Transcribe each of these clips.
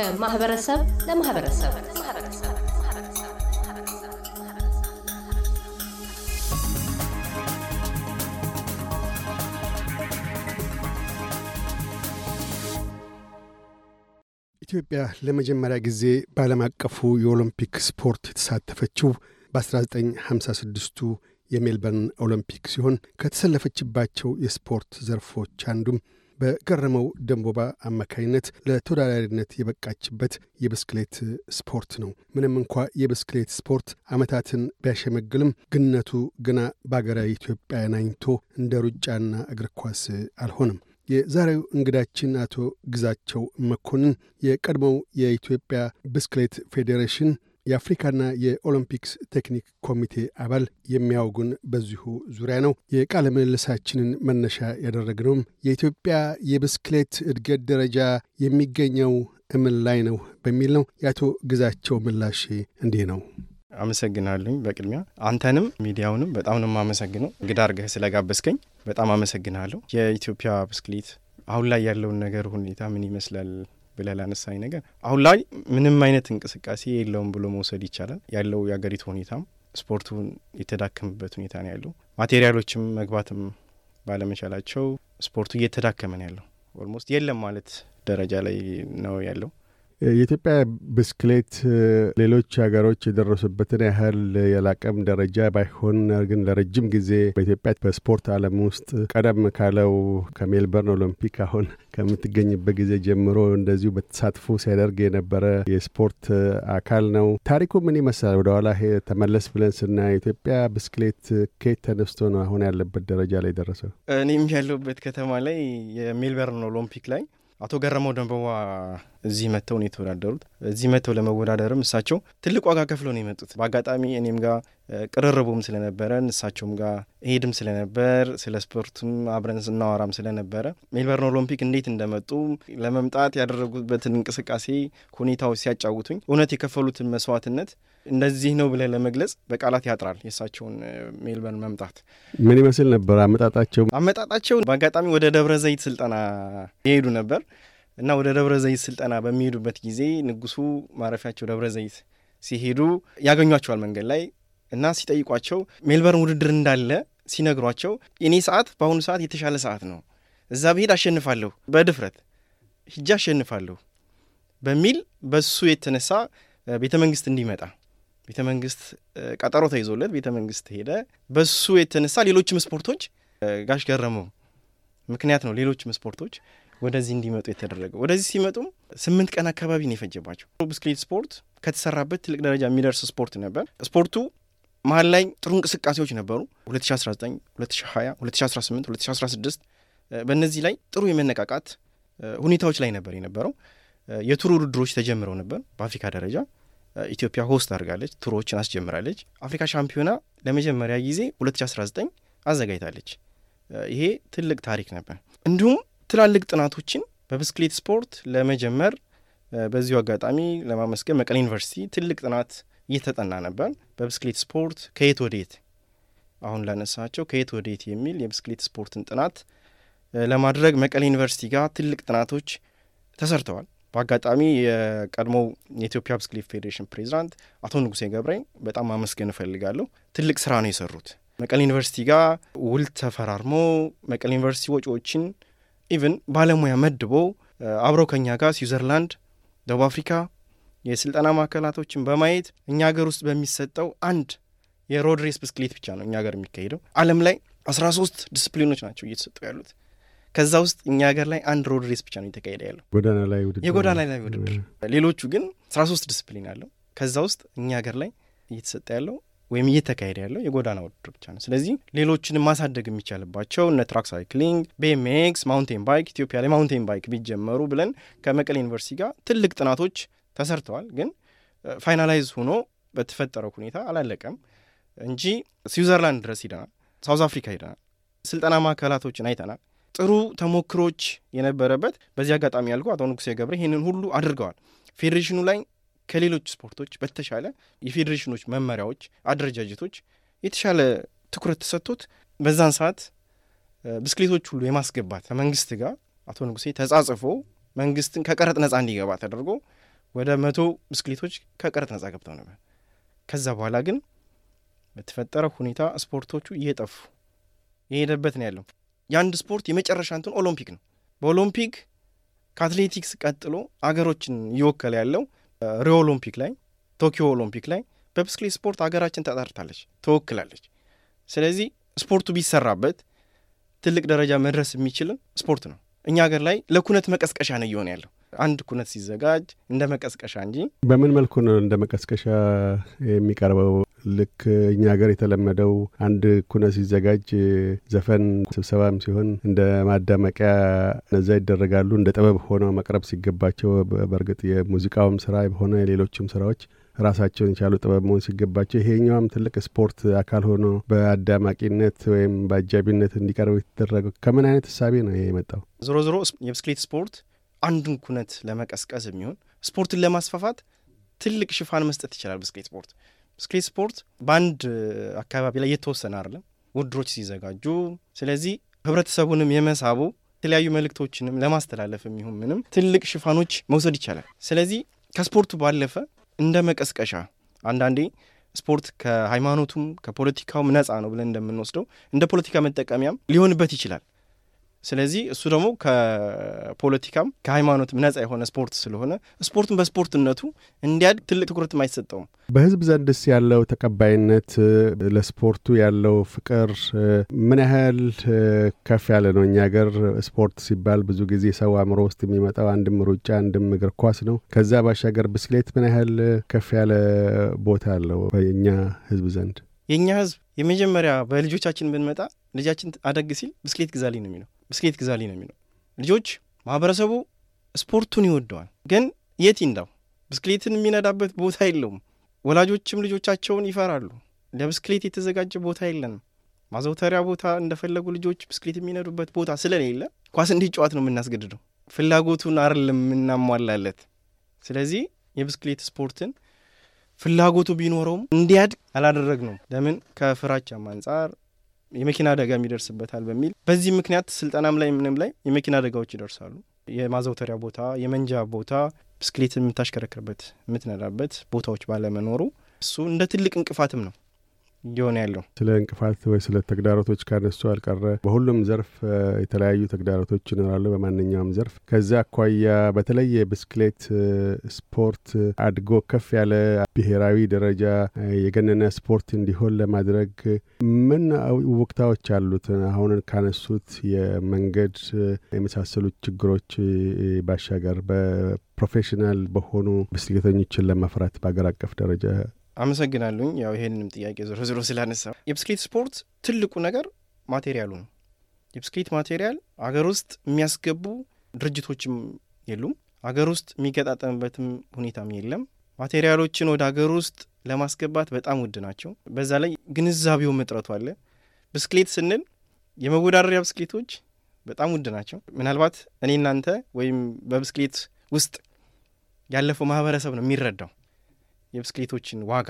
ከማህበረሰብ ለማህበረሰብ። ኢትዮጵያ ለመጀመሪያ ጊዜ በዓለም አቀፉ የኦሎምፒክ ስፖርት የተሳተፈችው በ1956ቱ የሜልበርን ኦሎምፒክ ሲሆን ከተሰለፈችባቸው የስፖርት ዘርፎች አንዱም በገረመው ደንቦባ አማካኝነት ለተወዳዳሪነት የበቃችበት የብስክሌት ስፖርት ነው። ምንም እንኳ የብስክሌት ስፖርት ዓመታትን ቢያሸመግልም ግነቱ ግና በአገራዊ ኢትዮጵያ ናኝቶ እንደ ሩጫና እግር ኳስ አልሆነም። የዛሬው እንግዳችን አቶ ግዛቸው መኮንን የቀድሞው የኢትዮጵያ ብስክሌት ፌዴሬሽን የአፍሪካና የኦሎምፒክስ ቴክኒክ ኮሚቴ አባል የሚያውጉን በዚሁ ዙሪያ ነው። የቃለ ምልልሳችንን መነሻ ያደረግነውም የኢትዮጵያ የብስክሌት እድገት ደረጃ የሚገኘው እምን ላይ ነው በሚል ነው። የአቶ ግዛቸው ምላሽ እንዲህ ነው። አመሰግናለሁኝ። በቅድሚያ አንተንም ሚዲያውንም በጣም ነው የማመሰግነው እንግዳ አድርገህ ስለጋበዝከኝ በጣም አመሰግናለሁ። የኢትዮጵያ ብስክሌት አሁን ላይ ያለውን ነገር ሁኔታ ምን ይመስላል ብለህ ላነሳኝ ነገር አሁን ላይ ምንም አይነት እንቅስቃሴ የለውም ብሎ መውሰድ ይቻላል። ያለው የአገሪቱ ሁኔታም ስፖርቱን የተዳከመበት ሁኔታ ነው ያለው። ማቴሪያሎችም መግባትም ባለመቻላቸው ስፖርቱ እየተዳከመ ነው ያለው። almost የለም ማለት ደረጃ ላይ ነው ያለው። የኢትዮጵያ ብስክሌት ሌሎች ሀገሮች የደረሱበትን ያህል የላቀም ደረጃ ባይሆን ግን ለረጅም ጊዜ በኢትዮጵያ በስፖርት ዓለም ውስጥ ቀደም ካለው ከሜልበርን ኦሎምፒክ አሁን ከምትገኝበት ጊዜ ጀምሮ እንደዚሁ በተሳትፎ ሲያደርግ የነበረ የስፖርት አካል ነው። ታሪኩ ምን ይመስላል? ወደኋላ ተመለስ ብለን ስናይ ኢትዮጵያ ብስክሌት ከየት ተነስቶ ነው አሁን ያለበት ደረጃ ላይ ደረሰው? እኔም ያለሁበት ከተማ ላይ የሜልበርን ኦሎምፒክ ላይ አቶ ገረመው ደንበዋ እዚህ መጥተው ነው የተወዳደሩት። እዚህ መጥተው ለመወዳደርም እሳቸው ትልቅ ዋጋ ከፍለው ነው የመጡት። በአጋጣሚ እኔም ጋር ቅርርቡም ስለነበረን እሳቸውም ጋር እሄድም ስለነበር ስለ ስፖርቱም አብረን ስናወራም ስለነበረ ሜልበርን ኦሎምፒክ እንዴት እንደመጡ ለመምጣት ያደረጉበትን እንቅስቃሴ ሁኔታዎች ሲያጫውቱኝ እውነት የከፈሉትን መስዋዕትነት እንደዚህ ነው ብለን ለመግለጽ በቃላት ያጥራል። የእሳቸውን ሜልበርን መምጣት ምን ይመስል ነበር አመጣጣቸው? አመጣጣቸው በአጋጣሚ ወደ ደብረ ዘይት ስልጠና የሄዱ ነበር እና ወደ ደብረ ዘይት ስልጠና በሚሄዱበት ጊዜ ንጉሱ ማረፊያቸው ደብረ ዘይት ሲሄዱ ያገኟቸዋል መንገድ ላይ እና ሲጠይቋቸው ሜልበርን ውድድር እንዳለ ሲነግሯቸው የኔ ሰዓት በአሁኑ ሰዓት የተሻለ ሰዓት ነው፣ እዛ ብሄድ አሸንፋለሁ፣ በድፍረት ሂጃ አሸንፋለሁ በሚል በሱ የተነሳ ቤተ መንግስት እንዲመጣ ቤተ መንግስት ቀጠሮ ተይዞለት ቤተ መንግስት ሄደ። በሱ የተነሳ ሌሎችም ስፖርቶች ጋሽ ገረመው ምክንያት ነው ሌሎችም ስፖርቶች ወደዚህ እንዲመጡ የተደረገው። ወደዚህ ሲመጡም ስምንት ቀን አካባቢ ነው የፈጀባቸው። ብስክሌት ስፖርት ከተሰራበት ትልቅ ደረጃ የሚደርስ ስፖርት ነበር። ስፖርቱ መሀል ላይ ጥሩ እንቅስቃሴዎች ነበሩ። 2019፣ 2020፣ 2018፣ 2016 በእነዚህ ላይ ጥሩ የመነቃቃት ሁኔታዎች ላይ ነበር የነበረው። የ tour ውድድሮች ተጀምረው ነበር በአፍሪካ ደረጃ ኢትዮጵያ host አድርጋለች፣ tour ኦችን አስጀምራለች። አፍሪካ ሻምፒዮና ለመጀመሪያ ጊዜ 2019 አዘጋጅታለች። ይሄ ትልቅ ታሪክ ነበር። እንዲሁም ትላልቅ ጥናቶችን በብስክሌት ስፖርት ለመጀመር በዚሁ አጋጣሚ ለማመስገን መቀሌ ዩኒቨርሲቲ ትልቅ ጥናት እየተጠና ነበር። በብስክሌት ስፖርት ከየት ወደየት አሁን ላነሳቸው ከየት ወደየት የሚል የብስክሌት ስፖርትን ጥናት ለማድረግ መቀሌ ዩኒቨርሲቲ ጋር ትልቅ ጥናቶች ተሰርተዋል። በአጋጣሚ የቀድሞው የኢትዮጵያ ብስክሌት ፌዴሬሽን ፕሬዚዳንት አቶ ንጉሴ ገብሬ በጣም ማመስገን እፈልጋለሁ። ትልቅ ስራ ነው የሰሩት። መቀሌ ዩኒቨርሲቲ ጋር ውል ተፈራርሞ መቀሌ ዩኒቨርሲቲ ወጪዎችን even ባለሙያ መድቦ አብረው ከኛ ጋር ስዊዘርላንድ፣ ደቡብ አፍሪካ የስልጠና ማዕከላቶችን በማየት እኛ ሀገር ውስጥ በሚሰጠው አንድ የ road race ብስክሌት ብቻ ነው እኛ ሀገር የሚካሄደው። ዓለም ላይ አስራ ሶስት ዲስፕሊኖች ናቸው እየተሰጡ ያሉት ከዛ ውስጥ እኛ ሀገር ላይ አንድ road race ብቻ ነው የተካሄደ ያለው ጎዳና ላይ ውድድር የጎዳና ላይ ውድድር። ሌሎቹ ግን አስራ ሶስት ዲስፕሊን አለው። ከዛ ውስጥ እኛ ሀገር ላይ እየተሰጠ ያለው ወይም እየተካሄደ ያለው የጎዳና ውድድር ብቻ ነው። ስለዚህ ሌሎችንም ማሳደግ የሚቻልባቸው እነ track cycling፣ BMX፣ mountain bike ኢትዮጵያ ላይ mountain bike ቢጀመሩ ብለን ከመቀሌ ዩኒቨርሲቲ ጋር ትልቅ ጥናቶች ተሰርተዋል። ግን finalize ሆኖ በተፈጠረው ሁኔታ አላለቀም እንጂ ስዊዘርላንድ ድረስ ሂደናል፣ ሳውዝ አፍሪካ ሂደናል፣ ስልጠና ማዕከላቶችን አይተናል። ጥሩ ተሞክሮች የነበረበት በዚህ አጋጣሚ ያልኩ አቶ ንጉሴ ገብረ ይህንን ሁሉ አድርገዋል። ፌዴሬሽኑ ላይ ከሌሎች ስፖርቶች በተሻለ የፌዴሬሽኖች መመሪያዎች፣ አደረጃጀቶች የተሻለ ትኩረት ተሰጥቶት በዛን ሰዓት ብስክሌቶች ሁሉ የማስገባት ከመንግስት ጋር አቶ ንጉሴ ተጻጽፎ መንግስትን ከቀረጥ ነጻ እንዲገባ ተደርጎ ወደ መቶ ብስክሌቶች ከቀረጥ ነጻ ገብተው ነበር። ከዛ በኋላ ግን በተፈጠረ ሁኔታ ስፖርቶቹ እየጠፉ የሄደበት ነው ያለው። የአንድ ስፖርት የመጨረሻ እንትን ኦሎምፒክ ነው። በኦሎምፒክ ከአትሌቲክስ ቀጥሎ አገሮችን እየወከለ ያለው ሪዮ ኦሎምፒክ ላይ፣ ቶኪዮ ኦሎምፒክ ላይ በብስክሌት ስፖርት ሀገራችን ተጠርታለች፣ ተወክላለች። ስለዚህ ስፖርቱ ቢሰራበት ትልቅ ደረጃ መድረስ የሚችልን ስፖርት ነው። እኛ ሀገር ላይ ለኩነት መቀስቀሻ ነው እየሆነ ያለው። አንድ ኩነት ሲዘጋጅ እንደ መቀስቀሻ እንጂ በምን መልኩ ነው እንደ መቀስቀሻ የሚቀርበው? ልክ እኛ ሀገር የተለመደው አንድ ኩነት ሲዘጋጅ ዘፈን፣ ስብሰባም ሲሆን እንደ ማዳመቂያ እነዛ ይደረጋሉ። እንደ ጥበብ ሆነው መቅረብ ሲገባቸው በእርግጥ የሙዚቃውም ስራ ሆነ የሌሎችም ስራዎች ራሳቸውን የቻሉ ጥበብ መሆን ሲገባቸው ይሄኛውም ትልቅ ስፖርት አካል ሆኖ በአዳማቂነት ወይም በአጃቢነት እንዲቀርብ የተደረገው ከምን አይነት እሳቤ ነው የመጣው? ዞሮ ዞሮ የብስክሌት ስፖርት አንዱን ኩነት ለመቀስቀስ የሚሆን ስፖርትን ለማስፋፋት ትልቅ ሽፋን መስጠት ይችላል። ብስክሌት ስፖርት ብስክሌት ስፖርት በአንድ አካባቢ ላይ የተወሰነ አይደለም፣ ውድድሮች ሲዘጋጁ። ስለዚህ ህብረተሰቡንም የመሳቡ የተለያዩ መልእክቶችንም ለማስተላለፍ የሚሆን ምንም ትልቅ ሽፋኖች መውሰድ ይቻላል። ስለዚህ ከስፖርቱ ባለፈ እንደ መቀስቀሻ አንዳንዴ ስፖርት ከሃይማኖቱም ከፖለቲካውም ነጻ ነው ብለን እንደምንወስደው እንደ ፖለቲካ መጠቀሚያም ሊሆንበት ይችላል። ስለዚህ እሱ ደግሞ ከፖለቲካም ከሃይማኖትም ነጻ የሆነ ስፖርት ስለሆነ ስፖርቱን በስፖርትነቱ እንዲያድግ ትልቅ ትኩረትም አይሰጠውም። በህዝብ ዘንድስ ያለው ተቀባይነት፣ ለስፖርቱ ያለው ፍቅር ምን ያህል ከፍ ያለ ነው? እኛ ሀገር ስፖርት ሲባል ብዙ ጊዜ ሰው አእምሮ ውስጥ የሚመጣው አንድም ሩጫ አንድም እግር ኳስ ነው። ከዛ ባሻገር ብስክሌት ምን ያህል ከፍ ያለ ቦታ አለው በእኛ ህዝብ ዘንድ? የእኛ ህዝብ የመጀመሪያ በልጆቻችን ብንመጣ ልጃችን አደግ ሲል ብስክሌት ግዛልኝ ነው የሚለው ብስክሌት ግዛልኝ ነው የሚለው። ልጆች ማህበረሰቡ ስፖርቱን ይወደዋል፣ ግን የት ይንዳው? ብስክሌትን የሚነዳበት ቦታ የለውም። ወላጆችም ልጆቻቸውን ይፈራሉ። ለብስክሌት የተዘጋጀ ቦታ የለንም። ማዘውተሪያ ቦታ እንደፈለጉ ልጆች ብስክሌት የሚነዱበት ቦታ ስለሌለ ኳስ እንዲጫወት ነው የምናስገድደው። ፍላጎቱን አይደለም የምናሟላለት። ስለዚህ የብስክሌት ስፖርትን ፍላጎቱ ቢኖረውም እንዲያድግ አላደረግ ነው። ለምን ከፍራቻም አንጻር የመኪና አደጋ ይደርስበታል በሚል በዚህ ምክንያት ስልጠናም ላይ ምንም ላይ የመኪና አደጋዎች ይደርሳሉ። የማዘውተሪያ ቦታ፣ የመንጃ ቦታ፣ ብስክሌት የምታሽከረክርበት የምትነዳበት ቦታዎች ባለመኖሩ እሱ እንደ ትልቅ እንቅፋትም ነው እየሆነ ያለው። ስለ እንቅፋት ወይ ስለ ተግዳሮቶች ካነሱ አልቀረ በሁሉም ዘርፍ የተለያዩ ተግዳሮቶች ይኖራሉ፣ በማንኛውም ዘርፍ። ከዚያ አኳያ በተለይ የብስክሌት ስፖርት አድጎ ከፍ ያለ ብሔራዊ ደረጃ የገነነ ስፖርት እንዲሆን ለማድረግ ምን ውክታዎች አሉት? አሁን ካነሱት የመንገድ የመሳሰሉት ችግሮች ባሻገር በ professional በሆኑ ብስክሌተኞችን ለማፍራት በአገር አቀፍ ደረጃ አመሰግናለሁኝ። ያው ይሄንንም ጥያቄ ዞሮ ዞሮ ስላነሳ የብስክሌት ስፖርት ትልቁ ነገር ማቴሪያሉ ነው። የብስክሌት ማቴሪያል አገር ውስጥ የሚያስገቡ ድርጅቶችም የሉም። አገር ውስጥ የሚገጣጠምበትም ሁኔታም የለም። ማቴሪያሎችን ወደ አገር ውስጥ ለማስገባት በጣም ውድ ናቸው። በዛ ላይ ግንዛቤው እጥረቱ አለ። ብስክሌት ስንል የመወዳደሪያ ብስክሌቶች በጣም ውድ ናቸው። ምናልባት እኔ እናንተ ወይም በብስክሌት ውስጥ ያለፈው ማህበረሰብ ነው የሚረዳው የብስክሌቶችን ዋጋ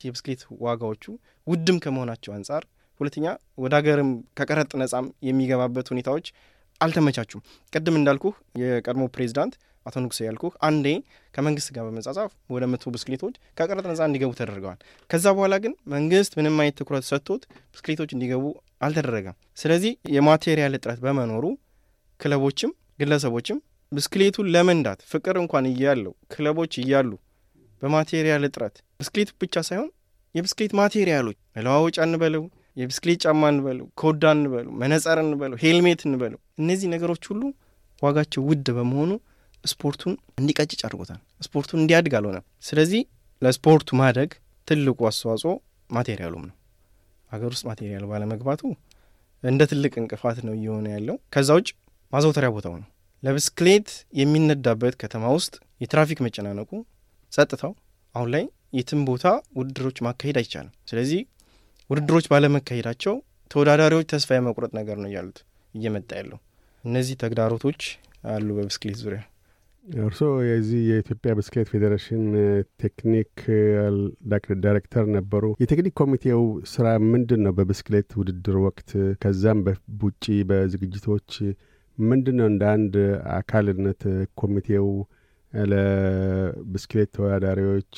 የብስክሌት ዋጋዎቹ ውድም ከመሆናቸው አንጻር፣ ሁለተኛ ወደ ሀገርም ከቀረጥ ነጻም የሚገባበት ሁኔታዎች አልተመቻቹም። ቅድም እንዳልኩህ የቀድሞ ፕሬዚዳንት አቶ ንጉሴ ያልኩህ አንዴ ከመንግስት ጋር በመጻጻፍ ወደ መቶ ብስክሌቶች ከቀረጥ ነጻ እንዲገቡ ተደርገዋል። ከዛ በኋላ ግን መንግስት ምንም አይነት ትኩረት ሰጥቶት ብስክሌቶች እንዲገቡ አልተደረገም። ስለዚህ የማቴሪያል እጥረት በመኖሩ ክለቦችም ግለሰቦችም ብስክሌቱን ለመንዳት ፍቅር እንኳን እያለው ክለቦች እያሉ በማቴሪያል እጥረት ብስክሌቱ ብቻ ሳይሆን የብስክሌት ማቴሪያሎች መለዋወጫ እንበለው፣ የብስክሌት ጫማ እንበለው፣ ኮዳ እንበለው፣ መነጸር እንበለው፣ ሄልሜት እንበለው፣ እነዚህ ነገሮች ሁሉ ዋጋቸው ውድ በመሆኑ ስፖርቱን እንዲቀጭጭ አድርጎታል። ስፖርቱን እንዲያድግ አልሆነም። ስለዚህ ለስፖርቱ ማደግ ትልቁ አስተዋጽኦ ማቴሪያሉም ነው። ሀገር ውስጥ ማቴሪያል ባለመግባቱ እንደ ትልቅ እንቅፋት ነው እየሆነ ያለው። ከዛ ውጭ ማዘውተሪያ ቦታው ነው። ለብስክሌት የሚነዳበት ከተማ ውስጥ የትራፊክ መጨናነቁ ጸጥታው አሁን ላይ የትም ቦታ ውድድሮች ማካሄድ አይቻልም። ስለዚህ ውድድሮች ባለመካሄዳቸው ተወዳዳሪዎች ተስፋ የመቁረጥ ነገር ነው እያሉት እየመጣ ያለው እነዚህ ተግዳሮቶች አሉ በብስክሌት ዙሪያ። እርስዎ የዚህ የኢትዮጵያ ብስክሌት ፌዴሬሽን ቴክኒክ ዳይሬክተር ነበሩ። የቴክኒክ ኮሚቴው ስራ ምንድን ነው? በብስክሌት ውድድር ወቅት ከዛም ውጪ በዝግጅቶች ምንድን ነው እንደ አንድ አካልነት ኮሚቴው ለብስክሌት ተወዳዳሪዎች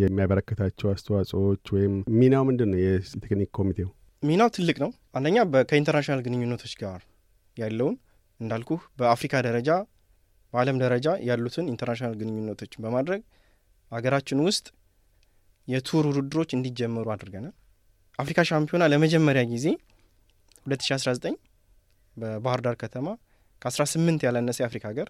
የሚያበረክታቸው አስተዋጽኦዎች ወይም ሚናው ምንድን ነው? የቴክኒክ ኮሚቴው ሚናው ትልቅ ነው። አንደኛ ከ international ግንኙነቶች ጋር ያለውን እንዳልኩህ በአፍሪካ ደረጃ በዓለም ደረጃ ያሉትን international ግንኙነቶችን በማድረግ ሀገራችን ውስጥ የ tour ውድድሮች እንዲጀመሩ አድርገናል። አፍሪካ ሻምፒዮና ለመጀመሪያ ጊዜ 2019 በባህር ዳር ከተማ ከ18 ያላነሰ የአፍሪካ ሀገር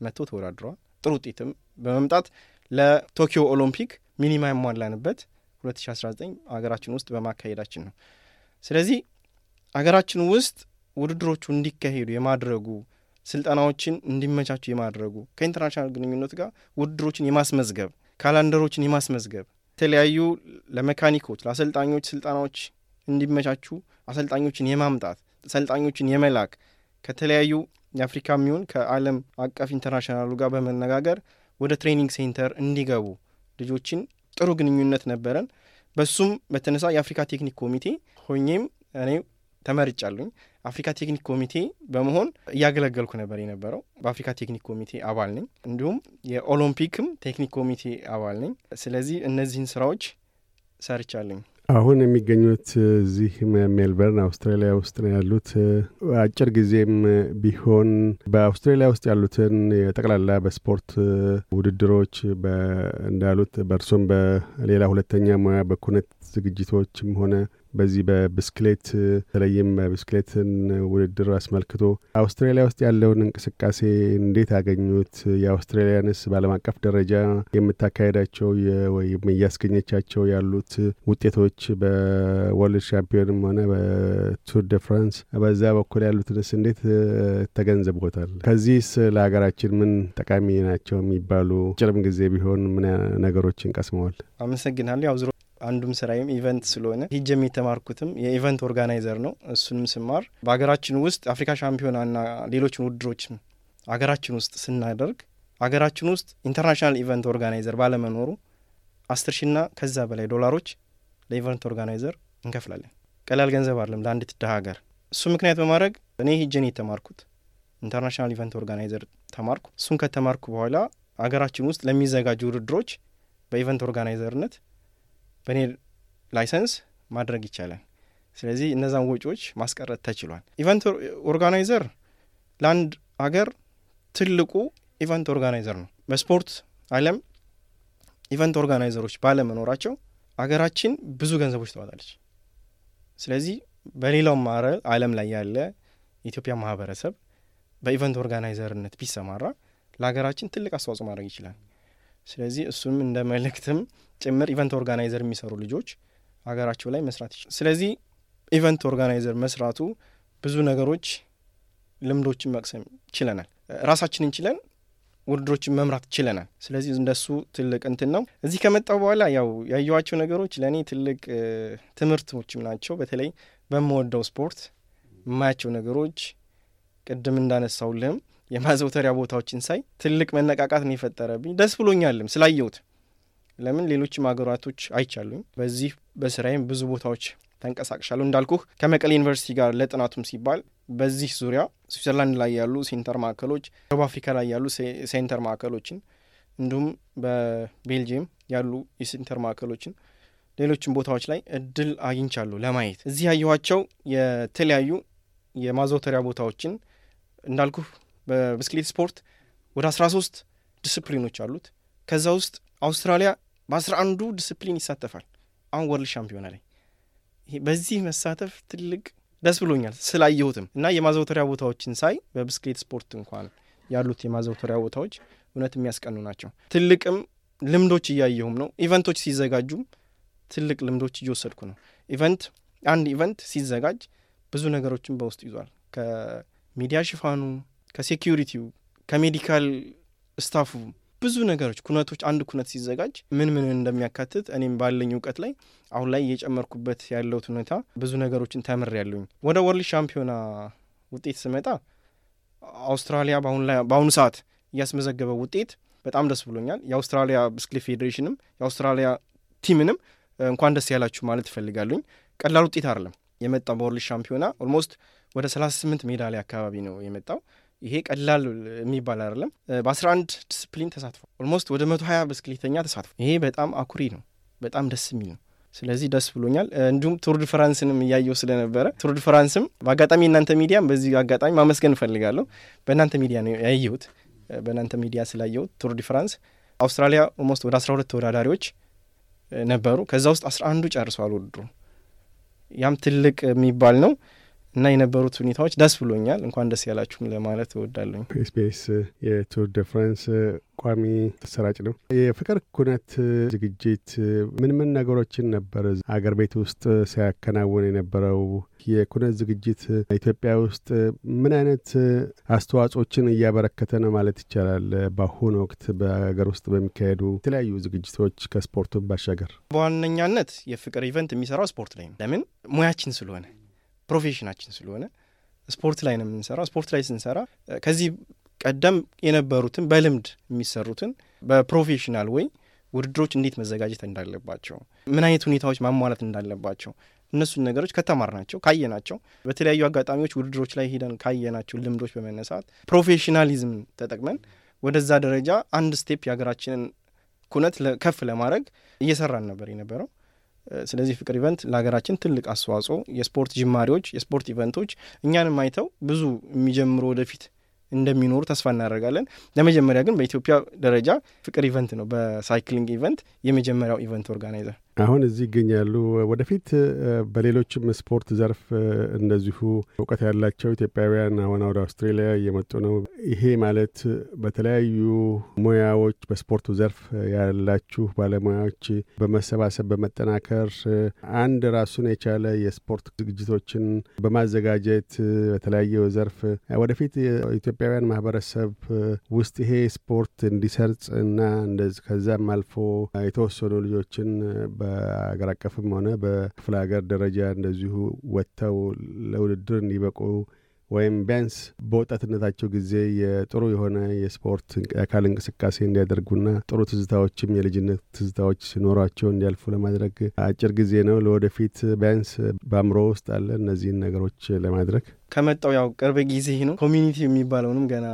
መጥቶ ተወዳድረዋል። ጥሩ ውጤትም በመምጣት ለቶኪዮ ኦሎምፒክ ሚኒማ ያሟላንበት 2019 ሀገራችን ውስጥ በማካሄዳችን ነው። ስለዚህ ሀገራችን ውስጥ ውድድሮቹ እንዲካሄዱ የማድረጉ ስልጠናዎችን እንዲመቻቹ የማድረጉ ከኢንተርናሽናል ግንኙነት ጋር ውድድሮችን የማስመዝገብ ካላንደሮችን የማስመዝገብ የተለያዩ ለመካኒኮች ለአሰልጣኞች ስልጠናዎች እንዲመቻቹ አሰልጣኞችን የማምጣት አሰልጣኞችን የመላክ ከተለያዩ የአፍሪካ የሚሆን ከዓለም አቀፍ international ኡ ጋር በመነጋገር ወደ training center እንዲገቡ ልጆችን ጥሩ ግንኙነት ነበረን። በሱም በተነሳ የአፍሪካ ቴክኒክ ኮሚቴ ሆኜም እኔ ተመርጫለኝ። አፍሪካ ቴክኒክ ኮሚቴ በመሆን እያገለገልኩ ነበር የነበረው። በአፍሪካ ቴክኒክ ኮሚቴ አባል ነኝ። እንዲሁም የኦሎምፒክም ቴክኒክ ኮሚቴ አባል ነኝ። ስለዚህ እነዚህን ስራዎች ሰርቻለኝ። አሁን የሚገኙት እዚህ ሜልበርን አውስትራሊያ ውስጥ ነው ያሉት። አጭር ጊዜም ቢሆን በአውስትራሊያ ውስጥ ያሉትን የጠቅላላ በስፖርት ውድድሮች እንዳሉት በእርሶም በሌላ ሁለተኛ ሙያ በኩነት ዝግጅቶችም ሆነ በዚህ በብስክሌት በተለይም በብስክሌትን ውድድር አስመልክቶ አውስትራሊያ ውስጥ ያለውን እንቅስቃሴ እንዴት አገኙት? የአውስትራሊያንስ በዓለም አቀፍ ደረጃ የምታካሄዳቸው ወይም እያስገኘቻቸው ያሉት ውጤቶች በ world champion ም ሆነ በ Tour de France በዛ በኩል ያሉትንስ እንዴት ተገንዝቦታል? ከዚህስ ለሀገራችን ምን ጠቃሚ ናቸው የሚባሉ አጭርም ጊዜ ቢሆን ምን ነገሮችን ቀስመዋል? አመሰግናለሁ። ያው አንዱም ስራዬም event ስለሆነ ሂጅም የተማርኩትም የ event organizer ነው። እሱንም ስማር በሀገራችን ውስጥ አፍሪካ ሻምፒዮናና ሌሎችን ውድድሮችም ሀገራችን ውስጥ ስናደርግ ሀገራችን ውስጥ international event organizer ባለመኖሩ አስር ሺና ከዛ በላይ ዶላሮች ለ event organizer እንከፍላለን። ቀላል ገንዘብ አይደለም ለአንዲት ድሀ ሀገር። እሱ ምክንያት በማድረግ እኔ ሂጅን የተማርኩት international event organizer ተማርኩ። እሱን ከተማርኩ በኋላ ሀገራችን ውስጥ ለሚዘጋጁ ውድድሮች በ event organizer ነት በእኔ license ማድረግ ይቻላል። ስለዚህ እነዛን ወጪዎች ማስቀረት ተችሏል። event organizer ለአንድ አገር ትልቁ event organizer ነው። በስፖርት ዓለም event organizer ኦች ባለመኖራቸው አገራችን ብዙ ገንዘቦች ታወጣለች። ስለዚህ በሌላው ማረ ዓለም ላይ ያለ የኢትዮጵያ ማህበረሰብ በ event organizer ነት ቢሰማራ ለሀገራችን ትልቅ አስተዋጽኦ ማድረግ ይችላል። ስለዚህ እሱም እንደ መልእክትም ጭምር event organizer የሚሰሩ ልጆች ሀገራቸው ላይ መስራት ይችላል። ስለዚህ event organizer መስራቱ ብዙ ነገሮች ልምዶችን መቅሰም ችለናል። ራሳችንን ችለን ውድድሮችን መምራት ችለናል። ስለዚህ እንደሱ ትልቅ እንትን ነው። እዚህ ከመጣው በኋላ ያው ያየዋቸው ነገሮች ለእኔ ትልቅ ትምህርቶችም ናቸው። በተለይ በምወደው ስፖርት የማያቸው ነገሮች ቅድም እንዳነሳውልህም የማዘውተሪያ ቦታዎችን ሳይ ትልቅ መነቃቃት ነው የፈጠረብኝ። ደስ ብሎኛልም ስላየሁት። ለምን ሌሎችም ሀገራቶች አይቻሉኝ። በዚህ በስራዬም ብዙ ቦታዎች ተንቀሳቅሻለሁ። እንዳልኩህ ከመቀሌ ዩኒቨርሲቲ ጋር ለጥናቱም ሲባል በዚህ ዙሪያ ስዊዘርላንድ ላይ ያሉ center ማዕከሎች፣ ደቡብ አፍሪካ ላይ ያሉ center ማዕከሎችን እንዲሁም በቤልጅየም ያሉ የ center ማዕከሎችን ሌሎችም ቦታዎች ላይ እድል አግኝቻለሁ ለማየት። እዚህ ያየኋቸው የተለያዩ የማዘውተሪያ ቦታዎችን እንዳልኩህ በብስክሌት ስፖርት ወደ አስራ ሶስት ዲስፕሊኖች አሉት። ከዛ ውስጥ አውስትራሊያ በአስራ አንዱ ዲስፕሊን ይሳተፋል። አሁን World ሻምፒዮና ላይ በዚህ መሳተፍ ትልቅ ደስ ብሎኛል ስላየሁትም እና የማዘውተሪያ ቦታዎችን ሳይ በብስክሌት ስፖርት እንኳን ያሉት የማዘውተሪያ ቦታዎች እውነት የሚያስቀኑ ናቸው። ትልቅም ልምዶች እያየሁም ነው። event ኦች ሲዘጋጁም ትልቅ ልምዶች እየወሰድኩ ነው። event አንድ event ሲዘጋጅ ብዙ ነገሮችን በውስጡ ይዟል። ከሚዲያ ሽፋኑ፣ ከሴኪሪቲው፣ ከሜዲካል ስታፉ ብዙ ነገሮች ኩነቶች አንድ ኩነት ሲዘጋጅ ምን ምን እንደሚያካትት እኔም ባለኝ እውቀት ላይ አሁን ላይ እየጨመርኩበት ያለውት ሁኔታ ብዙ ነገሮችን ተምሬያለሁኝ። ወደ World ሻምፒዮና ውጤት ስመጣ አውስትራሊያ በአሁኑ ሰዓት እያስመዘገበው ውጤት በጣም ደስ ብሎኛል። የአውስትራሊያ ብስክሌት ፌዴሬሽንም የአውስትራሊያ team ንም እንኳን ደስ ያላችሁ ማለት እፈልጋለኝ። ቀላል ውጤት አይደለም የመጣው በ World ሻምፒዮና almost ወደ 38 ሜዳሊያ አካባቢ ነው የመጣው። ይሄ ቀላል የሚባል አይደለም። በአስራ አንድ ዲስፕሊን ተሳትፏል። almost ወደ መቶ ሀያ ብስክሌተኛ ተሳትፎ ይሄ በጣም አኩሪ ነው። በጣም ደስ የሚል ነው። ስለዚህ ደስ ብሎኛል። እንዲሁም ቱር ዲ ፍራንስንም እያየው ስለነበረ ቱር ዲ ፍራንስም በአጋጣሚ እናንተ ሚዲያም በዚህ አጋጣሚ ማመስገን እፈልጋለሁ። በእናንተ ሚዲያ ነው ያየሁት። በእናንተ ሚዲያ ስላየሁት ቱር ዲ ፍራንስ አውስትራሊያ almost ወደ አስራ ሁለት ተወዳዳሪዎች ነበሩ። ከዛ ውስጥ አስራ አንዱ ጨርሰዋል ውድድሩ። ያም ትልቅ የሚባል ነው እና የነበሩት ሁኔታዎች ደስ ብሎኛል። እንኳን ደስ ያላችሁም ለማለት እወዳለሁ። ኤስቢኤስ የቱር ደ ፍራንስ ቋሚ ተሰራጭ ነው። የፍቅር ኩነት ዝግጅት ምን ምን ነገሮችን ነበር አገር ቤት ውስጥ ሲያከናውን የነበረው? የኩነት ዝግጅት ኢትዮጵያ ውስጥ ምን አይነት አስተዋጽኦችን እያበረከተ ነው ማለት ይቻላል? በአሁኑ ወቅት በሀገር ውስጥ በሚካሄዱ የተለያዩ ዝግጅቶች ከስፖርቱን ባሻገር በዋነኛነት የፍቅር event የሚሰራው ስፖርት ላይ ነው። ለምን ሙያችን ስለሆነ profession ኣችን ስለሆነ ስፖርት ላይ ነው የምንሰራው። ስፖርት ላይ ስንሰራ ከዚህ ቀደም የነበሩትን በልምድ የሚሰሩትን በ professional ወይ ውድድሮች እንዴት መዘጋጀት እንዳለባቸው፣ ምን አይነት ሁኔታዎች ማሟላት እንዳለባቸው እነሱን ነገሮች ከተማርናቸው ካየናቸው፣ በተለያዩ አጋጣሚዎች ውድድሮች ላይ ሄደን ካየናቸው ልምዶች በመነሳት professionalism ተጠቅመን ወደዛ ደረጃ አንድ step የሀገራችንን ኩነት ከፍ ለማድረግ እየሰራን ነበር የነበረው። ስለዚህ ፍቅር event ለሀገራችን ትልቅ አስተዋጽኦ የስፖርት ጅማሬዎች፣ የስፖርት event ኦች እኛንም አይተው ብዙ የሚጀምሩ ወደፊት እንደሚኖሩ ተስፋ እናደርጋለን። ለመጀመሪያ ግን በኢትዮጵያ ደረጃ ፍቅር event ነው በ cycling event የመጀመሪያው event organizer አሁን እዚህ ይገኛሉ። ወደፊት በሌሎችም ስፖርት ዘርፍ እንደዚሁ እውቀት ያላቸው ኢትዮጵያውያን አሁን ወደ አውስትሬሊያ እየመጡ ነው። ይሄ ማለት በተለያዩ ሙያዎች በስፖርቱ ዘርፍ ያላችሁ ባለሙያዎች በመሰባሰብ በመጠናከር አንድ ራሱን የቻለ የስፖርት ዝግጅቶችን በማዘጋጀት በተለያየ ዘርፍ ወደፊት የኢትዮጵያውያን ማህበረሰብ ውስጥ ይሄ ስፖርት እንዲሰርጽ እና ከዛም አልፎ የተወሰኑ ልጆችን በአገር አቀፍም ሆነ በክፍለ ሀገር ደረጃ እንደዚሁ ወጥተው ለውድድር እንዲበቁ ወይም ቢያንስ በወጣትነታቸው ጊዜ የጥሩ የሆነ የስፖርት የአካል እንቅስቃሴ እንዲያደርጉና ጥሩ ትዝታዎችም የልጅነት ትዝታዎች ሲኖሯቸው እንዲያልፉ ለማድረግ አጭር ጊዜ ነው። ለወደፊት ቢያንስ በአእምሮ ውስጥ አለ እነዚህን ነገሮች ለማድረግ ከመጣው ያው ቅርብ ጊዜ ነው። community የሚባለውንም ገና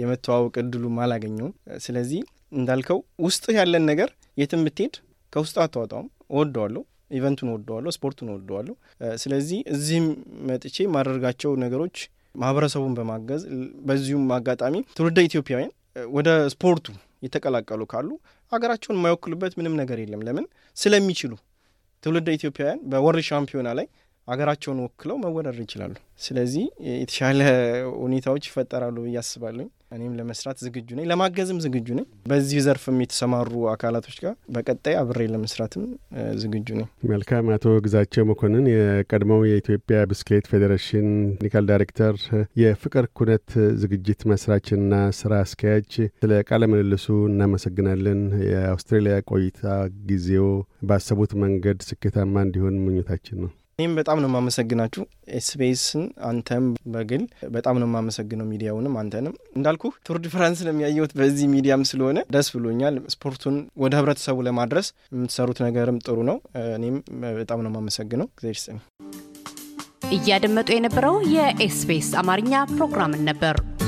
የመተዋወቅ እድሉም አላገኘውም። ስለዚህ እንዳልከው ውስጥ ያለን ነገር የትም ብትሄድ ከውስጥ አታወጣውም። እወደዋለሁ፣ event ኡን እወደዋለሁ፣ ስፖርቱን እወደዋለሁ። ስለዚህ እዚህም መጥቼ የማደርጋቸው ነገሮች ማህበረሰቡን በማገዝ በዚሁም አጋጣሚ ትውልደ ኢትዮጵያውያን ወደ ስፖርቱ የተቀላቀሉ ካሉ ሀገራቸውን የማይወክሉበት ምንም ነገር የለም። ለምን ስለሚችሉ ትውልደ ኢትዮጵያውያን በ World ሻምፒዮና ላይ ሀገራቸውን ወክለው መወዳደር ይችላሉ። ስለዚህ የተሻለ ሁኔታዎች ይፈጠራሉ ብዬ አስባለሁ። እኔም ለመስራት ዝግጁ ነኝ፣ ለማገዝም ዝግጁ ነኝ። በዚህ ዘርፍም የተሰማሩ አካላቶች ጋር በቀጣይ አብሬ ለመስራትም ዝግጁ ነኝ። መልካም። አቶ ግዛቸው መኮንን የቀድሞው የኢትዮጵያ ብስክሌት ፌዴሬሽን technical director፣ የፍቅር ኩነት ዝግጅት መስራችና ስራ አስኪያጅ፣ ስለ ቃለ ምልልሱ እናመሰግናለን። የአውስትሬሊያ ቆይታ ጊዜው ባሰቡት መንገድ ስኬታማ እንዲሆን ምኞታችን ነው። እኔም በጣም ነው የማመሰግናችሁ SBS ን፣ አንተም በግል በጣም ነው የማመሰግነው፣ ሚዲያውንም አንተንም። እንዳልኩ ቱር ዲ ፍራንስንም ያየሁት በዚህ ሚዲያም ስለሆነ ደስ ብሎኛል። ስፖርቱን ወደ ህብረተሰቡ ለማድረስ የምትሰሩት ነገርም ጥሩ ነው። እኔም በጣም ነው የማመሰግነው። ጊዜ እያደመጡ የነበረው የ SBS አማርኛ ፕሮግራምን ነበር።